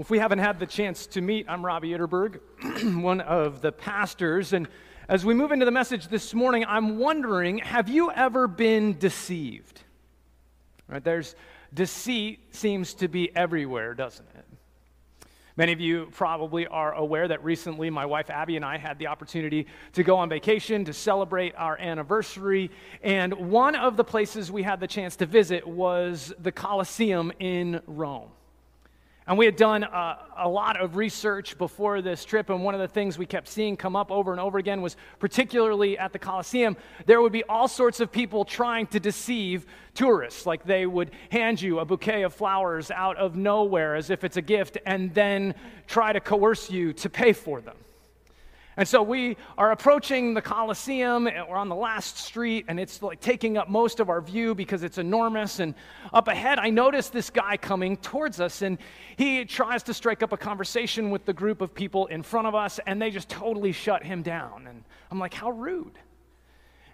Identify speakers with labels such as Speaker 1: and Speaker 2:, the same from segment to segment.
Speaker 1: If we haven't had the chance to meet, I'm Robbie Ytterberg, one of the pastors. And as we move into the message this morning, I'm wondering have you ever been deceived? Right, there's deceit seems to be everywhere, doesn't it? Many of you probably are aware that recently my wife Abby and I had the opportunity to go on vacation to celebrate our anniversary. And one of the places we had the chance to visit was the Colosseum in Rome. And we had done a, a, lot of research before this trip, and one of the things we kept seeing come up over and over again was particularly at the Colosseum, there would be all sorts of people trying to deceive tourists. Like they would hand you a bouquet of flowers out of nowhere as if it's a gift, and then try to coerce you to pay for them. And so we are approaching the Colosseum, and we're on the last street, and it's like taking up most of our view because it's enormous. And up ahead, I notice this guy coming towards us, and he tries to strike up a conversation with the group of people in front of us, and they just totally shut him down. And I'm like, how rude.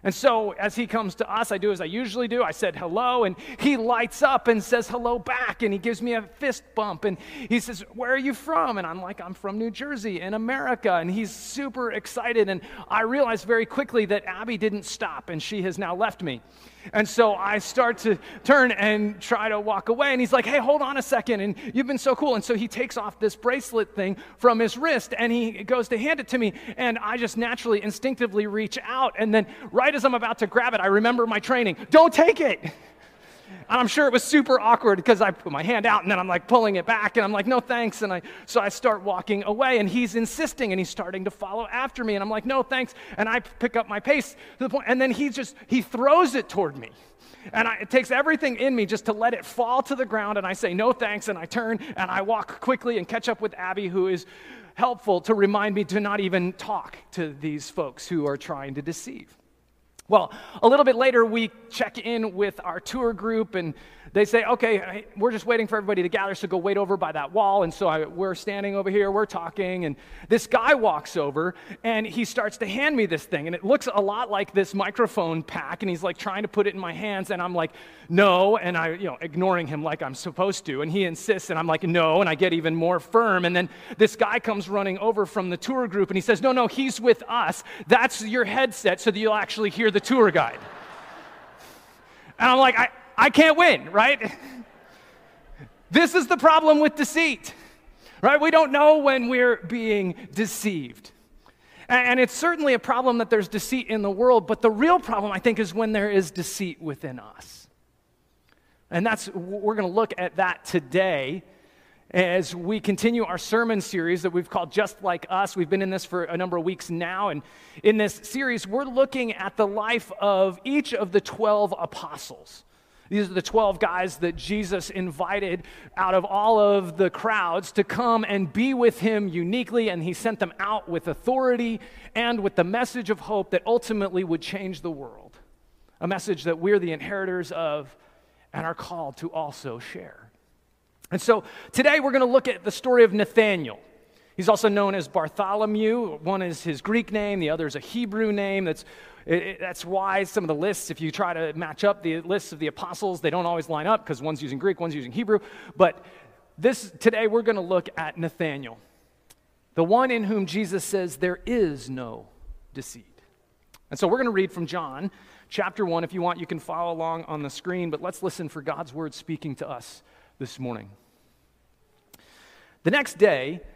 Speaker 1: And so, as he comes to us, I do as I usually do. I said hello, and he lights up and says hello back, and he gives me a fist bump. And he says, Where are you from? And I'm like, I'm from New Jersey in America. And he's super excited. And I realized very quickly that Abby didn't stop, and she has now left me. And so I start to turn and try to walk away. And he's like, hey, hold on a second. And you've been so cool. And so he takes off this bracelet thing from his wrist and he goes to hand it to me. And I just naturally, instinctively reach out. And then right as I'm about to grab it, I remember my training don't take it. And I'm sure it was super awkward because I put my hand out and then I'm like pulling it back and I'm like, no thanks. And I, so I start walking away and he's insisting and he's starting to follow after me. And I'm like, no thanks. And I pick up my pace to the point, and then he just, he throws it toward me. And I, it takes everything in me just to let it fall to the ground. And I say, no thanks. And I turn and I walk quickly and catch up with Abby, who is helpful to remind me to not even talk to these folks who are trying to deceive. Well, a little bit later, we check in with our tour group, and they say, okay, we're just waiting for everybody to gather, so go wait over by that wall. And so I, we're standing over here, we're talking, and this guy walks over and he starts to hand me this thing. And it looks a lot like this microphone pack, and he's like trying to put it in my hands. And I'm like, no. And I, you know, ignoring him like I'm supposed to. And he insists, and I'm like, no. And I get even more firm. And then this guy comes running over from the tour group, and he says, no, no, he's with us. That's your headset so that you'll actually hear the tour guide. And I'm like, I, I can't win, right? This is the problem with deceit, right? We don't know when we're being deceived. And it's certainly a problem that there's deceit in the world, but the real problem, I think, is when there is deceit within us. And that's, we're going to look at that today as we continue our sermon series that we've called Just Like Us. We've been in this for a number of weeks now. And in this series, we're looking at the life of each of the 12 apostles. These are the 12 guys that Jesus invited out of all of the crowds to come and be with him uniquely, and he sent them out with authority and with the message of hope that ultimately would change the world. A message that we're the inheritors of and are called to also share. And so today we're going to look at the story of Nathanael. He's also known as Bartholomew. One is his Greek name, the other is a Hebrew name that's it, it, that's why some of the lists, if you try to match up the lists of the apostles, they don't always line up because one's using Greek, one's using Hebrew. But this today we're going to look at Nathanael, the one in whom Jesus says there is no deceit. And so we're going to read from John chapter 1. If you want, you can follow along on the screen, but let's listen for God's word speaking to us this morning. The next day,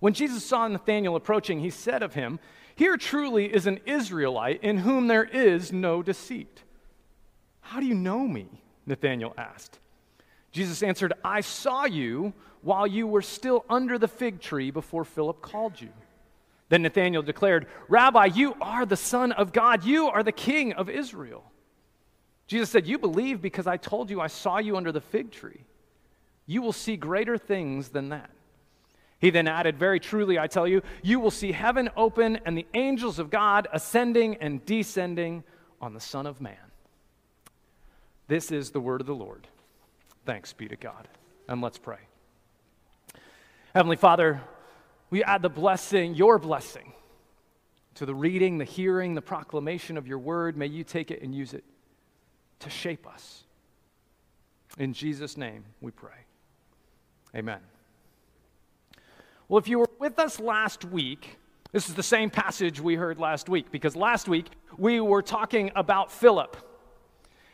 Speaker 1: When Jesus saw Nathanael approaching, he said of him, Here truly is an Israelite in whom there is no deceit. How do you know me? Nathanael asked. Jesus answered, I saw you while you were still under the fig tree before Philip called you. Then Nathanael declared, Rabbi, you are the Son of God. You are the King of Israel. Jesus said, You believe because I told you I saw you under the fig tree. You will see greater things than that. He then added, Very truly, I tell you, you will see heaven open and the angels of God ascending and descending on the Son of Man. This is the word of the Lord. Thanks be to God. And let's pray. Heavenly Father, we add the blessing, your blessing, to the reading, the hearing, the proclamation of your word. May you take it and use it to shape us. In Jesus' name we pray. Amen. Well, if you were with us last week, this is the same passage we heard last week because last week we were talking about Philip.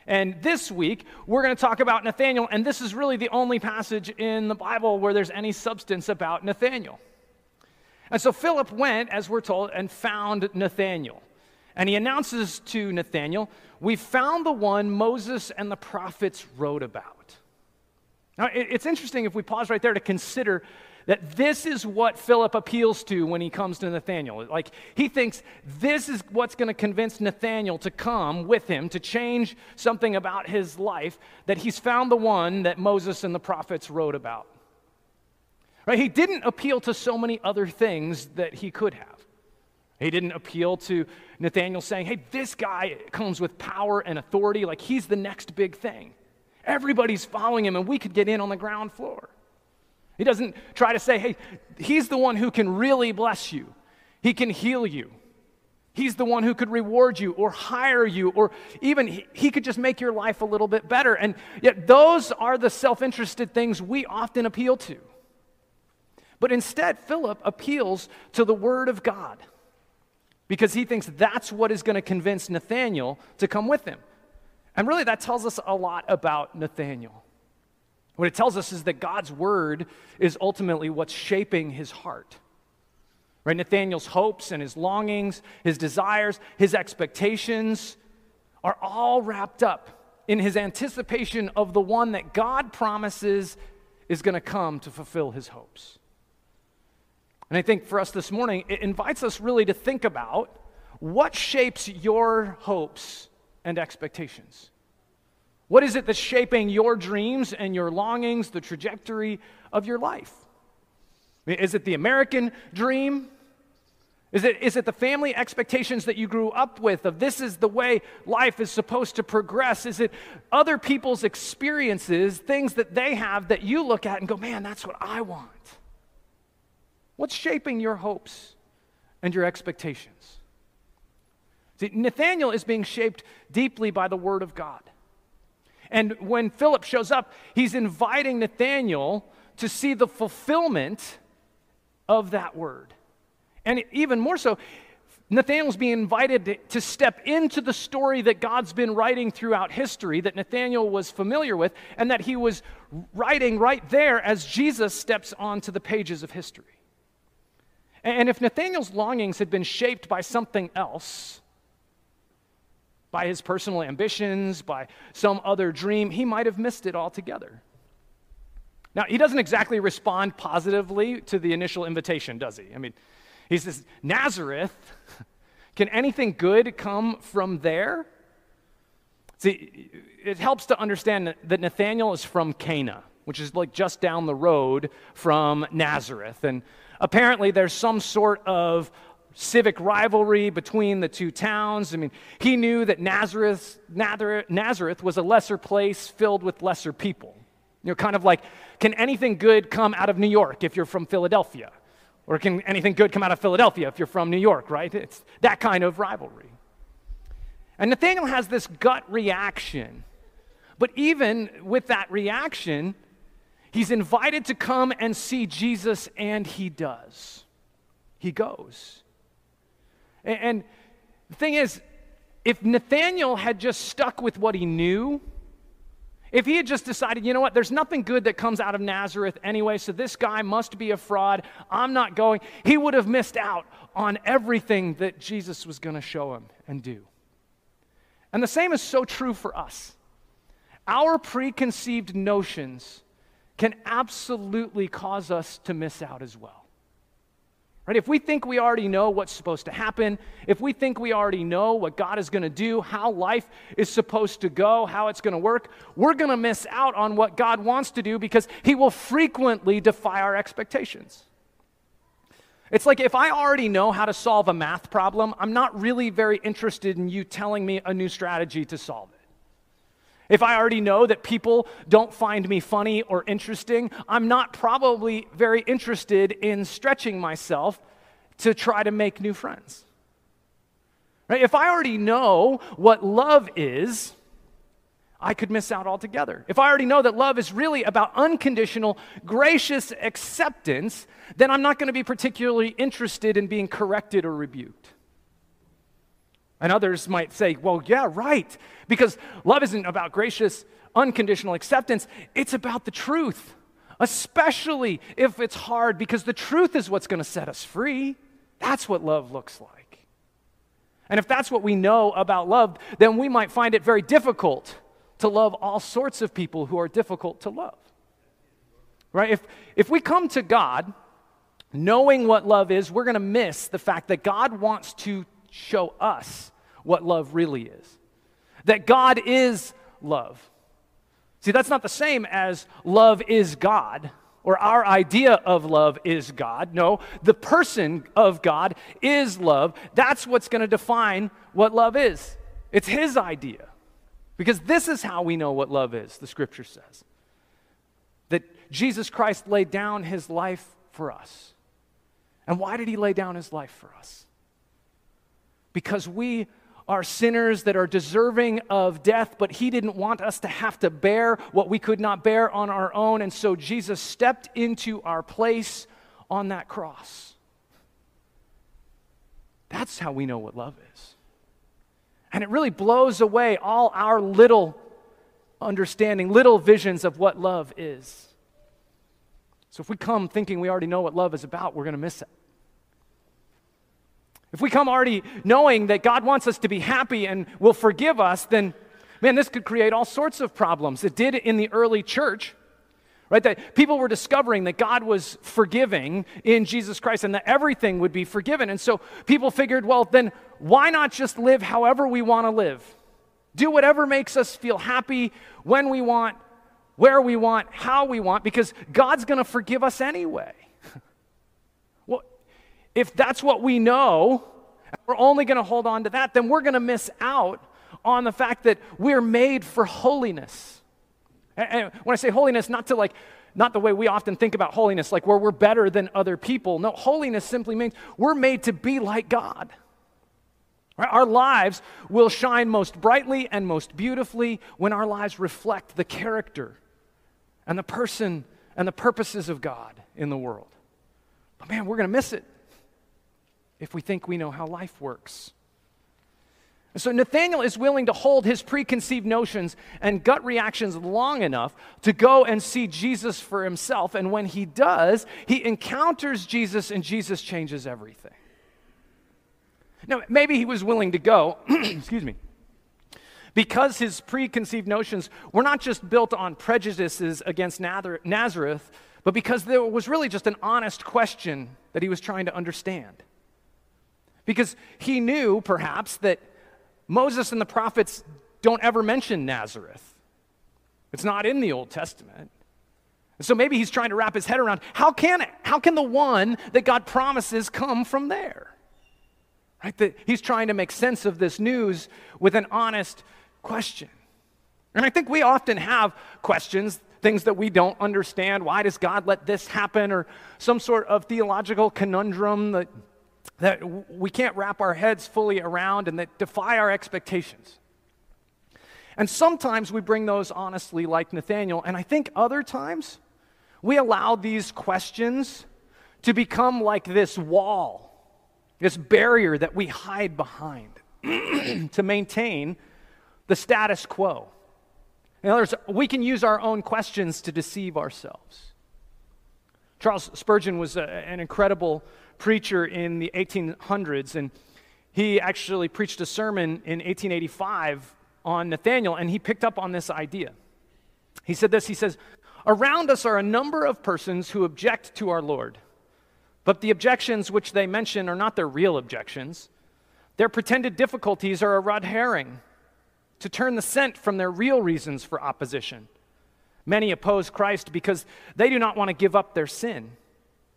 Speaker 1: And this week we're going to talk about Nathanael, and this is really the only passage in the Bible where there's any substance about Nathanael. And so Philip went, as we're told, and found Nathanael. And he announces to Nathanael, We found the one Moses and the prophets wrote about. Now, it's interesting if we pause right there to consider that this is what Philip appeals to when he comes to Nathanael. Like, he thinks this is what's going to convince Nathanael to come with him to change something about his life, that he's found the one that Moses and the prophets wrote about. Right? He didn't appeal to so many other things that he could have. He didn't appeal to Nathanael saying, hey, this guy comes with power and authority, like he's the next big thing. Everybody's following him, and we could get in on the ground floor. He doesn't try to say, hey, he's the one who can really bless you, he can heal you. He's the one who could reward you or hire you, or even he, could just make your life a little bit better. And yet, those are the self interested things we often appeal to. But instead, Philip appeals to the Word of God because he thinks that's what is going to convince Nathanael to come with him. And really, that tells us a lot about Nathanael. What it tells us is that God's word is ultimately what's shaping his heart. Right? Nathanael's hopes and his longings, his desires, his expectations are all wrapped up in his anticipation of the one that God promises is going to come to fulfill his hopes. And I think for us this morning, it invites us really to think about what shapes your hopes and expectations. What is it that's shaping your dreams and your longings, the trajectory of your life? Is it the American dream? Is it, is it the family expectations that you grew up with of this is the way life is supposed to progress? Is it other people's experiences, things that they have that you look at and go, man, that's what I want? What's shaping your hopes and your expectations? See, Nathanael is being shaped deeply by the Word of God. And when Philip shows up, he's inviting Nathanael to see the fulfillment of that word. And even more so, Nathanael's being invited to, step into the story that God's been writing throughout history, that Nathanael was familiar with, and that he was writing right there as Jesus steps onto the pages of history. And if Nathanael's longings had been shaped by something else, by his personal ambitions, by some other dream, he might have missed it altogether. Now, he doesn't exactly respond positively to the initial invitation, does he? I mean, he says, Nazareth, can anything good come from there? See, it helps to understand that Nathanael is from Cana, which is like just down the road from Nazareth. And apparently, there's some sort of civic rivalry between the two towns. I mean, he knew that Nazareth, Nazareth was a lesser place filled with lesser people. You know, kind of like, can anything good come out of New York if you're from Philadelphia? Or can anything good come out of Philadelphia if you're from New York, right? It's that kind of rivalry. And Nathanael has this gut reaction. But even with that reaction, he's invited to come and see Jesus, and he does. He goes. And the thing is, if Nathanael had just stuck with what he knew, If he had just decided, you know what, there's nothing good that comes out of Nazareth anyway, so this guy must be a fraud, I'm not going, he would have missed out on everything that Jesus was going to show him and do. And the same is so true for us. Our preconceived notions can absolutely cause us to miss out as well. Right? If we think we already know what's supposed to happen, if we think we already know what God is going to do, how life is supposed to go, how it's going to work, we're going to miss out on what God wants to do because He will frequently defy our expectations. It's like if I already know how to solve a math problem, I'm not really very interested in you telling me a new strategy to solve it. If I already know that people don't find me funny or interesting, I'm not probably very interested in stretching myself to try to make new friends. Right? If I already know what love is, I could miss out altogether. If I already know that love is really about unconditional, gracious acceptance, then I'm not going to be particularly interested in being corrected or rebuked. And others might say, well, yeah, right. Because love isn't about gracious, unconditional acceptance, it's about the truth, especially if it's hard, because the truth is what's going to set us free. That's what love looks like. And if that's what we know about love, then we might find it very difficult to love all sorts of people who are difficult to love. Right? If, if we come to God knowing what love is, we're going to miss the fact that God wants to show us what love really is. That God is love. See, that's not the same as love is God or our idea of love is God. No, the person of God is love. That's what's going to define what love is. It's His idea. Because this is how we know what love is, the scripture says. That Jesus Christ laid down His life for us. And why did He lay down His life for us? Because we are sinners that are deserving of death, but He didn't want us to have to bear what we could not bear on our own. And so Jesus stepped into our place on that cross. That's how we know what love is. And it really blows away all our little understanding, little visions of what love is. So if we come thinking we already know what love is about, we're going to miss it. If we come already knowing that God wants us to be happy and will forgive us, then, man, this could create all sorts of problems. It did in the early church, right? That people were discovering that God was forgiving in Jesus Christ and that everything would be forgiven. And so people figured, well, then why not just live however we want to live? Do whatever makes us feel happy when we want, where we want, how we want, because God's going to forgive us anyway if that's what we know, we're only going to hold on to that, then we're going to miss out on the fact that we're made for holiness. And when I say holiness, not to like, not the way we often think about holiness, like where we're better than other people. No, holiness simply means we're made to be like God. Right? Our lives will shine most brightly and most beautifully when our lives reflect the character and the person and the purposes of God in the world. But man, we're going to miss it if we think we know how life works. so Nathanael is willing to hold his preconceived notions and gut reactions long enough to go and see Jesus for himself. And when he does, he encounters Jesus and Jesus changes everything. Now, maybe he was willing to go, excuse me, because his preconceived notions were not just built on prejudices against Nazareth, but because there was really just an honest question that he was trying to understand. Because he knew, perhaps, that Moses and the prophets don't ever mention Nazareth. It's not in the Old Testament. so maybe he's trying to wrap his head around how can it, how can the one that God promises come from there? Right? That he's trying to make sense of this news with an honest question. And I think we often have questions, things that we don't understand. Why does God let this happen? Or some sort of theological conundrum that that we can't wrap our heads fully around and that defy our expectations. And sometimes we bring those honestly, like Nathanael, and I think other times we allow these questions to become like this wall, this barrier that we hide behind to maintain the status quo. In other words, we can use our own questions to deceive ourselves. Charles Spurgeon was a, an incredible preacher in the 1800s, and he actually preached a sermon in 1885 on Nathanael, and he picked up on this idea. He said this He says, Around us are a number of persons who object to our Lord, but the objections which they mention are not their real objections. Their pretended difficulties are a red herring to turn the scent from their real reasons for opposition. Many oppose Christ because they do not want to give up their sin.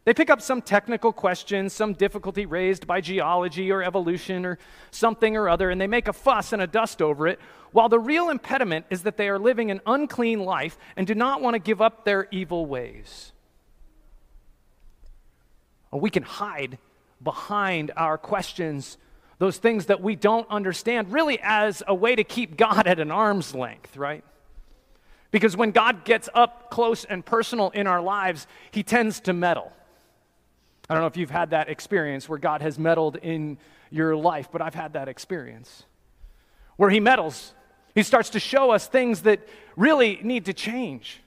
Speaker 1: They pick up some technical question, some difficulty raised by geology or evolution or something or other, and they make a fuss and a dust over it, while the real impediment is that they are living an unclean life and do not want to give up their evil ways. Or we can hide behind our questions, those things that we don't understand, really as a way to keep God at an arm's length, right? Because when God gets up close and personal in our lives, he tends to meddle. I don't know if you've had that experience where God has meddled in your life, but I've had that experience where he meddles. He starts to show us things that really need to change.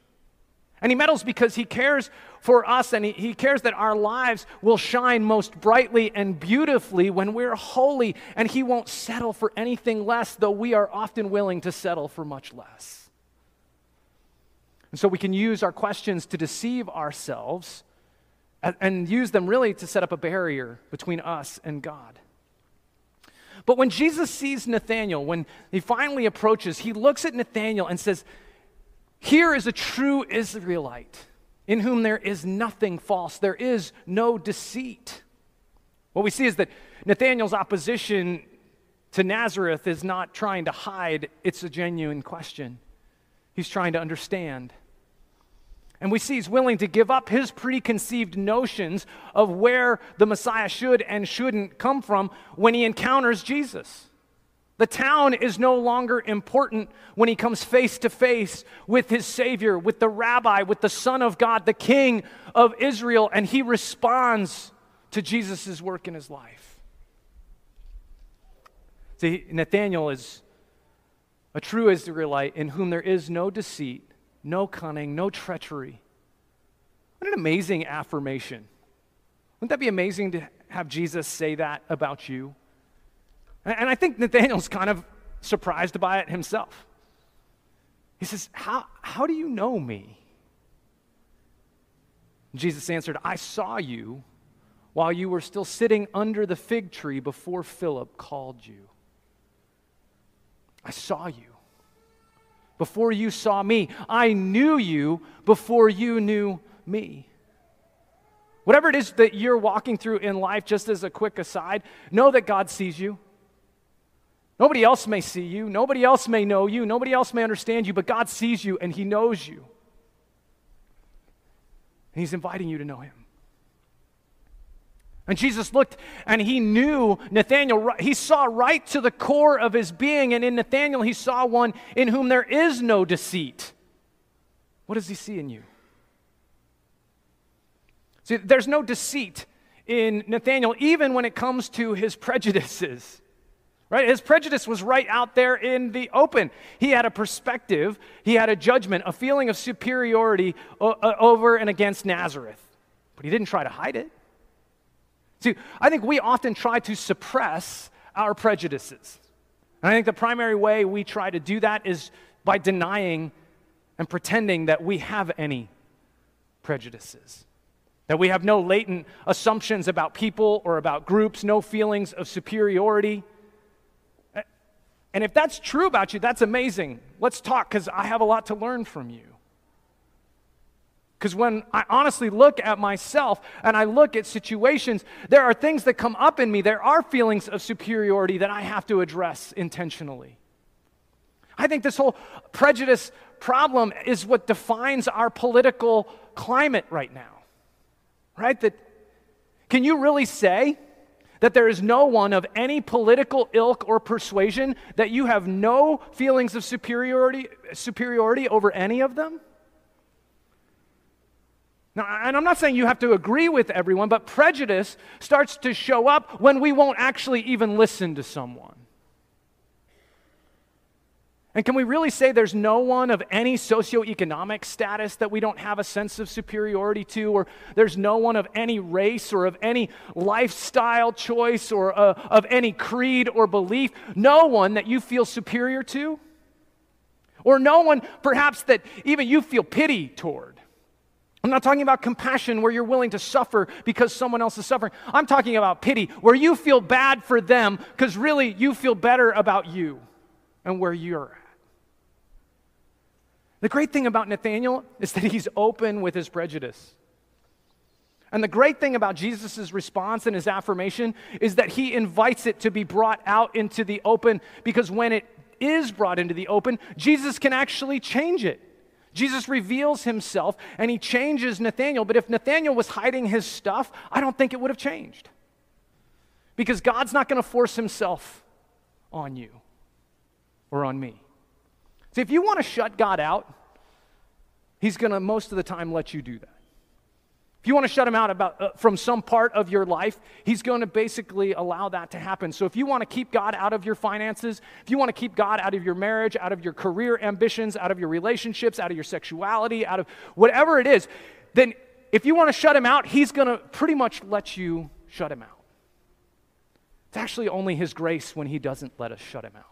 Speaker 1: And he meddles because he cares for us and he, he cares that our lives will shine most brightly and beautifully when we're holy, and he won't settle for anything less, though we are often willing to settle for much less. And so we can use our questions to deceive ourselves and, use them really to set up a barrier between us and God. But when Jesus sees Nathanael, when he finally approaches, he looks at Nathanael and says, Here is a true Israelite in whom there is nothing false, there is no deceit. What we see is that Nathanael's opposition to Nazareth is not trying to hide, it's a genuine question. He's trying to understand. And we see he's willing to give up his preconceived notions of where the Messiah should and shouldn't come from when he encounters Jesus. The town is no longer important when he comes face to face with his Savior, with the rabbi, with the Son of God, the King of Israel, and he responds to Jesus' work in his life. See, Nathanael is a true Israelite in whom there is no deceit no cunning, no treachery. What an amazing affirmation. Wouldn't that be amazing to have Jesus say that about you? And I think Nathanael's kind of surprised by it himself. He says, How, how do you know me? Jesus answered, I saw you while you were still sitting under the fig tree before Philip called you. I saw you before you saw me. I knew you before you knew me. Whatever it is that you're walking through in life, just as a quick aside, know that God sees you. Nobody else may see you. Nobody else may know you. Nobody else may understand you, but God sees you and He knows you. And He's inviting you to know Him. And Jesus looked and he knew Nathanael. He saw right to the core of his being. And in Nathanael, he saw one in whom there is no deceit. What does he see in you? See, there's no deceit in Nathanael, even when it comes to his prejudices. Right? His prejudice was right out there in the open. He had a perspective, he had a judgment, a feeling of superiority over and against Nazareth. But he didn't try to hide it. See, I think we often try to suppress our prejudices. And I think the primary way we try to do that is by denying and pretending that we have any prejudices. That we have no latent assumptions about people or about groups, no feelings of superiority. And if that's true about you, that's amazing. Let's talk because I have a lot to learn from you. Because when I honestly look at myself and I look at situations, there are things that come up in me. There are feelings of superiority that I have to address intentionally. I think this whole prejudice problem is what defines our political climate right now. Right? That can you really say that there is no one of any political ilk or persuasion that you have no feelings of superiority superiority over any of them? Now, and I'm not saying you have to agree with everyone, but prejudice starts to show up when we won't actually even listen to someone. And can we really say there's no one of any socioeconomic status that we don't have a sense of superiority to, or there's no one of any race or of any lifestyle choice or uh, of any creed or belief? No one that you feel superior to? Or no one perhaps that even you feel pity toward? I'm not talking about compassion where you're willing to suffer because someone else is suffering. I'm talking about pity where you feel bad for them because really you feel better about you and where you're at. The great thing about Nathanael is that he's open with his prejudice. And the great thing about Jesus' response and his affirmation is that he invites it to be brought out into the open because when it is brought into the open, Jesus can actually change it. Jesus reveals himself and he changes Nathanael. But if Nathanael was hiding his stuff, I don't think it would have changed. Because God's not going to force himself on you or on me. See, if you want to shut God out, He's going to most of the time let you do that. If you want to shut him out about, uh, from some part of your life, he's going to basically allow that to happen. So if you want to keep God out of your finances, if you want to keep God out of your marriage, out of your career ambitions, out of your relationships, out of your sexuality, out of whatever it is, then if you want to shut him out, he's going to pretty much let you shut him out. It's actually only his grace when he doesn't let us shut him out.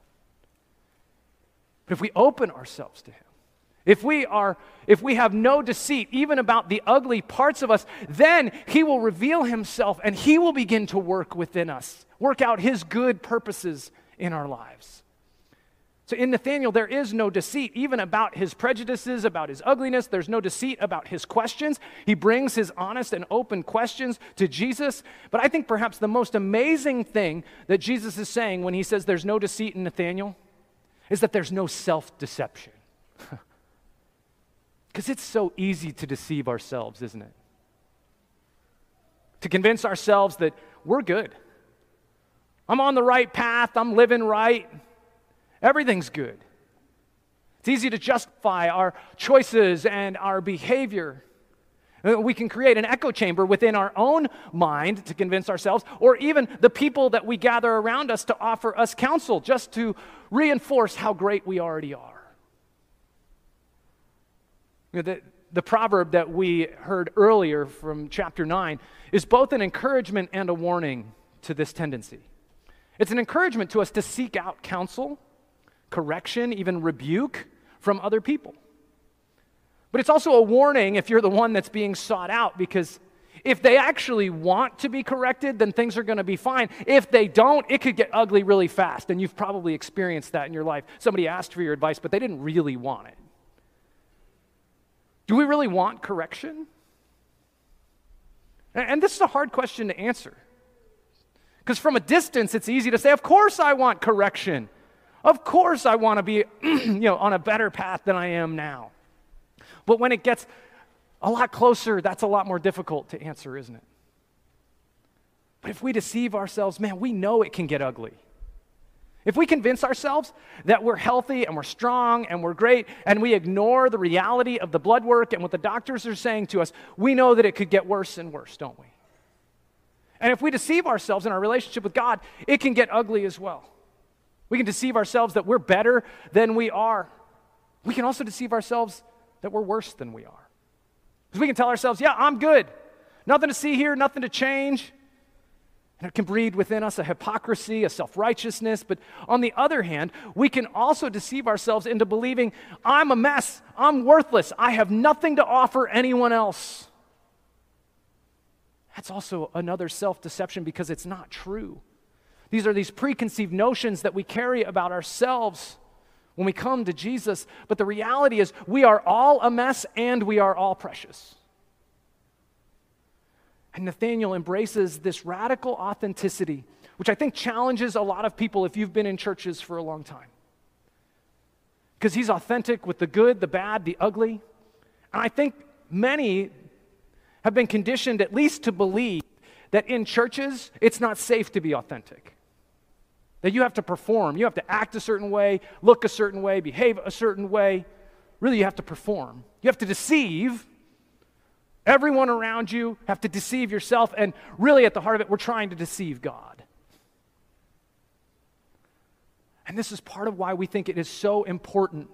Speaker 1: But if we open ourselves to Him, if we are if we have no deceit even about the ugly parts of us, then he will reveal himself and he will begin to work within us, work out his good purposes in our lives. So in Nathanael, there is no deceit, even about his prejudices, about his ugliness. There's no deceit about his questions. He brings his honest and open questions to Jesus. But I think perhaps the most amazing thing that Jesus is saying when he says there's no deceit in Nathanael is that there's no self deception. Because it's so easy to deceive ourselves, isn't it? To convince ourselves that we're good. I'm on the right path, I'm living right, everything's good. It's easy to justify our choices and our behavior. Uh, we can create an echo chamber within our own mind to convince ourselves, or even the people that we gather around us to offer us counsel just to reinforce how great we already are. You know, the, the proverb that we heard earlier from chapter 9 is both an encouragement and a warning to this tendency. It's an encouragement to us to seek out counsel, correction, even rebuke from other people. But it's also a warning if you're the one that's being sought out because if they actually want to be corrected, then things are going to be fine. If they don't, it could get ugly really fast. And you've probably experienced that in your life. Somebody asked for your advice, but they didn't really want it. Do we really want correction? And this is a hard question to answer. Because from a distance, it's easy to say, Of course, I want correction. Of course, I want to be you know, on a better path than I am now. But when it gets a lot closer, that's a lot more difficult to answer, isn't it? But if we deceive ourselves, man, we know it can get ugly. If we convince ourselves that we're healthy and we're strong and we're great and we ignore the reality of the blood work and what the doctors are saying to us, we know that it could get worse and worse, don't we? And if we deceive ourselves in our relationship with God, it can get ugly as well. We can deceive ourselves that we're better than we are. We can also deceive ourselves that we're worse than we are. Because we can tell ourselves, yeah, I'm good. Nothing to see here, nothing to change. And it can breed within us a hypocrisy, a self righteousness. But on the other hand, we can also deceive ourselves into believing, I'm a mess, I'm worthless, I have nothing to offer anyone else. That's also another self deception because it's not true. These are these preconceived notions that we carry about ourselves when we come to Jesus. But the reality is, we are all a mess and we are all precious. And Nathanael embraces this radical authenticity, which I think challenges a lot of people if you've been in churches for a long time. Because he's authentic with the good, the bad, the ugly. And I think many have been conditioned at least to believe that in churches, it's not safe to be authentic. That you have to perform, you have to act a certain way, look a certain way, behave a certain way. Really, you have to perform. You have to deceive everyone around you, have to deceive yourself, and really at the heart of it, we're trying to deceive God. And this is part of why we think it is so important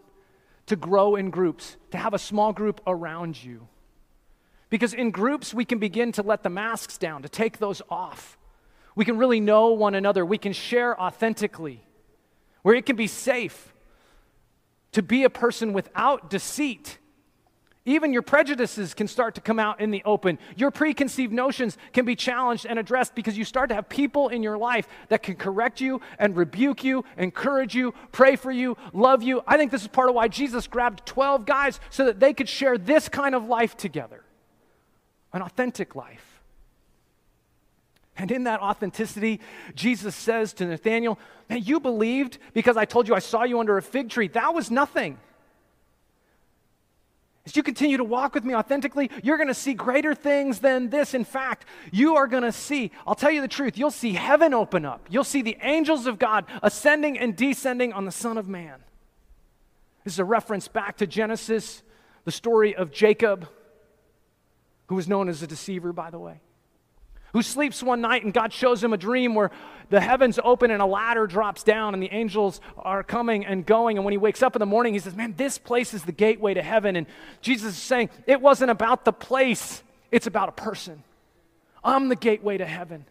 Speaker 1: to grow in groups, to have a small group around you. Because in groups, we can begin to let the masks down, to take those off. We can really know one another. We can share authentically, where it can be safe to be a person without deceit even your prejudices can start to come out in the open. Your preconceived notions can be challenged and addressed because you start to have people in your life that can correct you and rebuke you, encourage you, pray for you, love you. I think this is part of why Jesus grabbed 12 guys so that they could share this kind of life together an authentic life. And in that authenticity, Jesus says to Nathanael, Man, you believed because I told you I saw you under a fig tree. That was nothing. As you continue to walk with me authentically, you're going to see greater things than this. In fact, you are going to see, I'll tell you the truth, you'll see heaven open up. You'll see the angels of God ascending and descending on the Son of Man. This is a reference back to Genesis, the story of Jacob, who was known as a deceiver, by the way who sleeps one night and God shows him a dream where the heavens open and a ladder drops down and the angels are coming and going. And when he wakes up in the morning, he says, Man, this place is the gateway to heaven. And Jesus is saying, It wasn't about the place, it's about a person. I'm the gateway to heaven.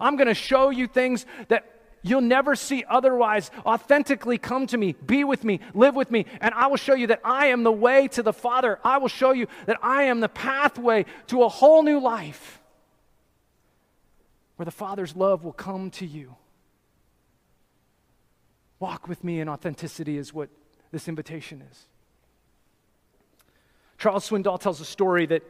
Speaker 1: I'm going to show you things that you'll never see otherwise. Authentically come to me, be with me, live with me, and I will show you that I am the way to the Father. I will show you that I am the pathway to a whole new life where the Father's love will come to you. Walk with me in authenticity, is what this invitation is. Charles Swindoll tells a story that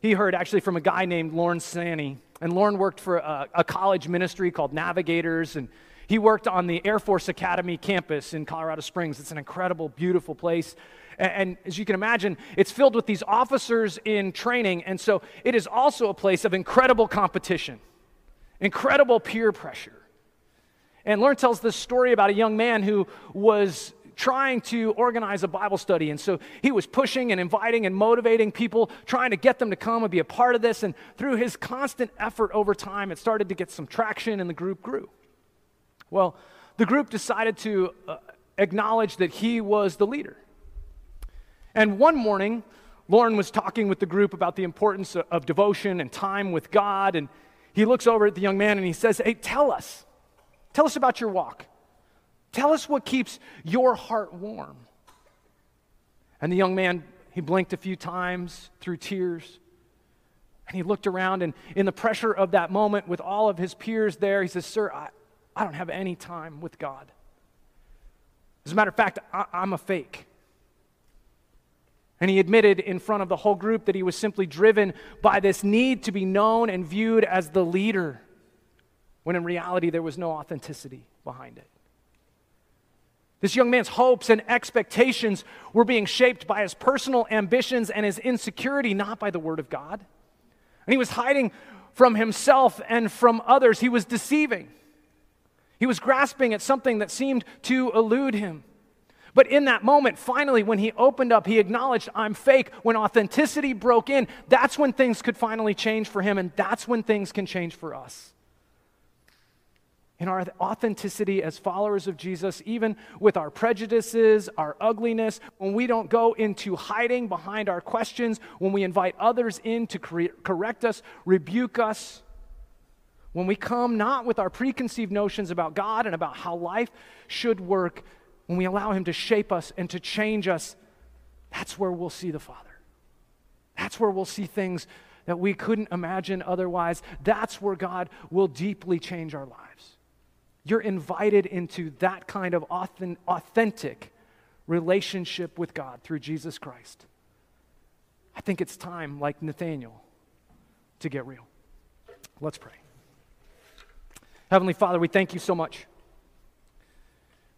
Speaker 1: he heard actually from a guy named Lorne Sanny. And Lorne worked for a, a, college ministry called Navigators, and he worked on the Air Force Academy campus in Colorado Springs. It's an incredible, beautiful place. And, and as you can imagine, it's filled with these officers in training, and so it is also a place of incredible competition. Incredible peer pressure. And Lorne tells this story about a young man who was trying to organize a Bible study. And so he was pushing and inviting and motivating people, trying to get them to come and be a part of this. And through his constant effort over time, it started to get some traction and the group grew. Well, the group decided to uh, acknowledge that he was the leader. And one morning, Lorne was talking with the group about the importance of devotion and time with God. And he looks over at the young man and he says, Hey, tell us. Tell us about your walk. Tell us what keeps your heart warm. And the young man, he blinked a few times through tears. And he looked around, and in the pressure of that moment, with all of his peers there, he says, Sir, I, I don't have any time with God. As a matter of fact, I, I'm a fake. And he admitted in front of the whole group that he was simply driven by this need to be known and viewed as the leader, when in reality there was no authenticity behind it. This young man's hopes and expectations were being shaped by his personal ambitions and his insecurity, not by the Word of God. And he was hiding from himself and from others. He was deceiving. He was grasping at something that seemed to elude him. But in that moment, finally, when he opened up, he acknowledged, I'm fake. When authenticity broke in, that's when things could finally change for him, and that's when things can change for us. In our authenticity as followers of Jesus, even with our prejudices, our ugliness, when we don't go into hiding behind our questions, when we invite others in to correct us, rebuke us, when we come not with our preconceived notions about God and about how life should work, when we allow Him to shape us and to change us, that's where we'll see the Father. That's where we'll see things that we couldn't imagine otherwise. That's where God will deeply change our lives. You're invited into that kind of authentic relationship with God through Jesus Christ. I think it's time, like Nathanael, to get real. Let's pray. Heavenly Father, we thank you so much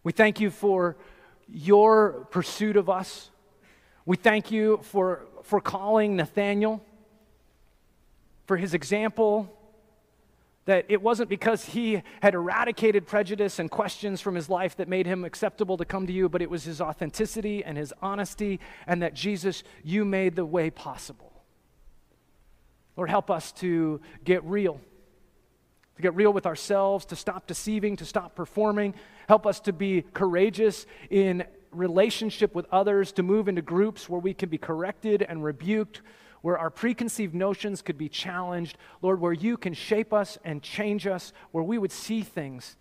Speaker 1: we thank you for your pursuit of us. We thank you for, for calling Nathanael, for his example, that it wasn't because he had eradicated prejudice and questions from his life that made him acceptable to come to you, but it was his authenticity and his honesty, and that Jesus, you made the way possible. Lord, help us to get real to get real with ourselves, to stop deceiving, to stop performing. Help us to be courageous in relationship with others, to move into groups where we can be corrected and rebuked, where our preconceived notions could be challenged. Lord, where you can shape us and change us, where we would see things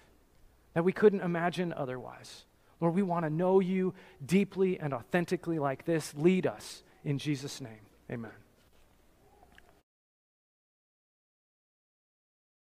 Speaker 1: that we couldn't imagine otherwise. Lord, we want to know you deeply and authentically like this. Lead us in Jesus' name. Amen.